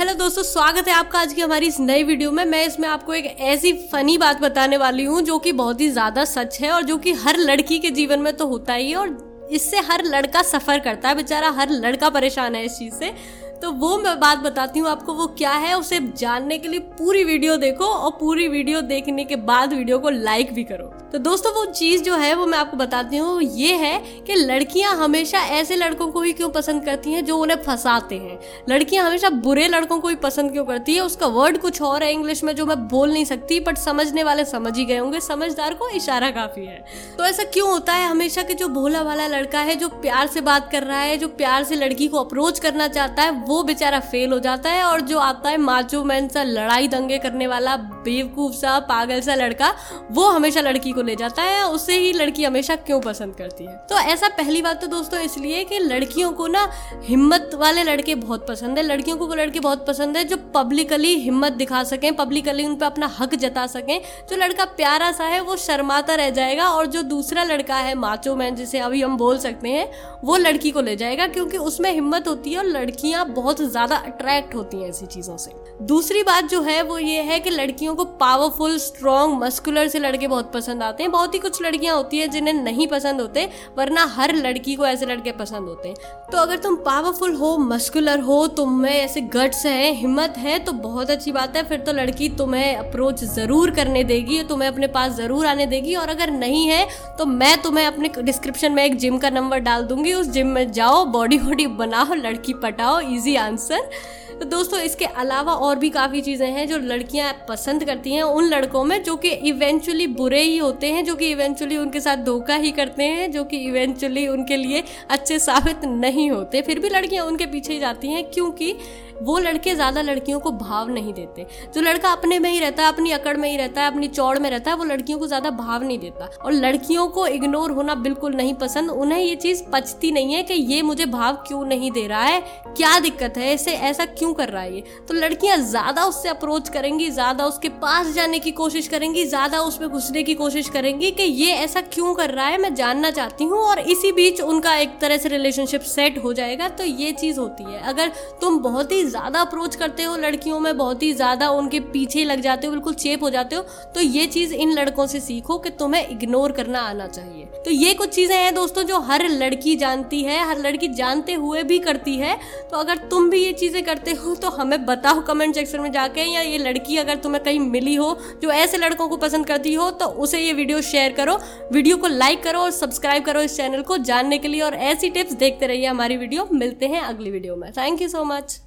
Hello दोस्तों, स्वागत है आपका आज की हमारी इस नई वीडियो में। मैं इसमें आपको एक ऐसी फनी बात बताने वाली हूँ जो कि बहुत ही ज़्यादा सच है और जो कि हर लड़की के जीवन में तो होता ही है और इससे हर लड़का सफ़र करता है। बेचारा हर लड़का परेशान है इस चीज़ से। तो वो मैं बात बताती हूँ आपको, वो क्या है, उसे जानने के लिए पूरी वीडियो देखो और पूरी वीडियो देखने के बाद वीडियो को लाइक भी करो। तो दोस्तों, वो चीज़ जो है, वो मैं आपको बताती हूँ, ये है कि लड़कियाँ हमेशा ऐसे लड़कों को ही क्यों पसंद करती हैं जो उन्हें फंसाते हैं? लड़कियाँ हमेशा बुरे लड़कों को ही पसंद क्यों करती है? उसका वर्ड कुछ और है इंग्लिश में जो मैं बोल नहीं सकती बट समझने वाले समझ ही गए होंगे। समझदार को इशारा काफ़ी है। तो ऐसा क्यों होता है हमेशा कि जो भोला वाला लड़का है, जो प्यार से बात कर रहा है, जो प्यार से लड़की को अप्रोच करना चाहता है वो बेचारा फेल हो जाता है और जो आता है माचो मैन सा लड़ाई दंगे करने वाला, बेवकूफ़ सा, पागल सा लड़का, वो हमेशा लड़की को ले जाता है उसे ही लड़की हमेशा क्यों पसंद करती है? तो ऐसा पहली बात तो दोस्तों इसलिए कि लड़कियों को ना हिम्मत वाले लड़के बहुत पसंद है। लड़कियों को लड़के बहुत पसंद है जो पब्लिकली हिम्मत दिखा सकें पब्लिकली उन पर अपना हक जता सकें। जो लड़का प्यारा सा है, वो शर्माता रह जाएगा और जो दूसरा लड़का है माचो मैन जिसे अभी हम बोल सकते हैं, वो लड़की को ले जाएगा क्योंकि उसमें हिम्मत होती है और लड़कियाँ बहुत ज़्यादा अट्रैक्ट होती हैं ऐसी चीज़ों से। दूसरी बात जो है, वो ये है कि लड़कियों को पावरफुल स्ट्रॉन्ग मस्कुलर से लड़के बहुत पसंद आते हैं। बहुत ही कुछ लड़कियाँ होती हैं जिन्हें नहीं पसंद होते, वरना हर लड़की को ऐसे लड़के पसंद होते हैं। तो अगर तुम पावरफुल हो मस्कुलर हो, तुम्हें ऐसे गट्स है, हिम्मत है तो बहुत अच्छी बात है। फिर तो लड़की तुम्हें अप्रोच ज़रूर करने देगी, तुम्हें अपने पास ज़रूर आने देगी। और अगर नहीं है तो मैं तुम्हें अपने डिस्क्रिप्शन में एक जिम का नंबर डाल दूँगी। उस जिम में जाओ बॉडी वॉडी बनाओ, लड़की पटाओ ईजी आंसर तो दोस्तों, इसके अलावा और भी काफ़ी चीज़ें हैं जो लड़कियाँ पसंद करती हैं उन लड़कों में जो कि इवेंचुअली बुरे ही होते हैं, जो कि इवेंचुअली उनके साथ धोखा ही करते हैं, जो कि इवेंचुअली उनके लिए अच्छे साबित नहीं होते। फिर भी लड़कियाँ उनके पीछे ही जाती हैं क्योंकि वो लड़के ज़्यादा लड़कियों को भाव नहीं देते। जो लड़का अपने में ही रहता है, अपनी अकड़ में ही रहता है, अपनी चौड़ में रहता है, वो लड़कियों को ज़्यादा भाव नहीं देता। और लड़कियों को इग्नोर होना बिल्कुल नहीं पसंद। उन्हें ये चीज़ पचती नहीं है कि ये मुझे भाव क्यों नहीं दे रहा है? क्या दिक्कत है? इसे ऐसा क्यों कर रहा है ये? तो लड़कियाँ ज़्यादा उससे अप्रोच करेंगी, ज़्यादा उसके पास जाने की कोशिश करेंगी, ज़्यादा उसमें घुसने की कोशिश करेंगी कि ये ऐसा क्यों कर रहा है? मैं जानना चाहती हूँ और इसी बीच उनका एक तरह से रिलेशनशिप सेट हो जाएगा। तो ये चीज़ होती है। अगर तुम बहुत ही ज़्यादा अप्रोच करते हो, लड़कियों में बहुत ही ज़्यादा उनके पीछे लग जाते हो, बिल्कुल चेप हो जाते हो तो ये चीज़ इन लड़कों से सीखो कि तुम्हें इग्नोर करना आना चाहिए। तो ये कुछ चीज़ें हैं दोस्तों जो हर लड़की जानती है, हर लड़की जानते हुए भी करती है। तो अगर तुम भी ये चीज़ें करते हो तो हमें बताओ कमेंट सेक्शन में जाके, या ये लड़की अगर तुम्हें कहीं मिली हो, जो ऐसे लड़कों को पसंद करती हो तो उसे ये वीडियो शेयर करो। वीडियो को लाइक करो और सब्सक्राइब करो इस चैनल को जानने के लिए, और ऐसी टिप्स देखते रहिए हमारी वीडियो मिलते हैं अगली वीडियो में। Thank you so much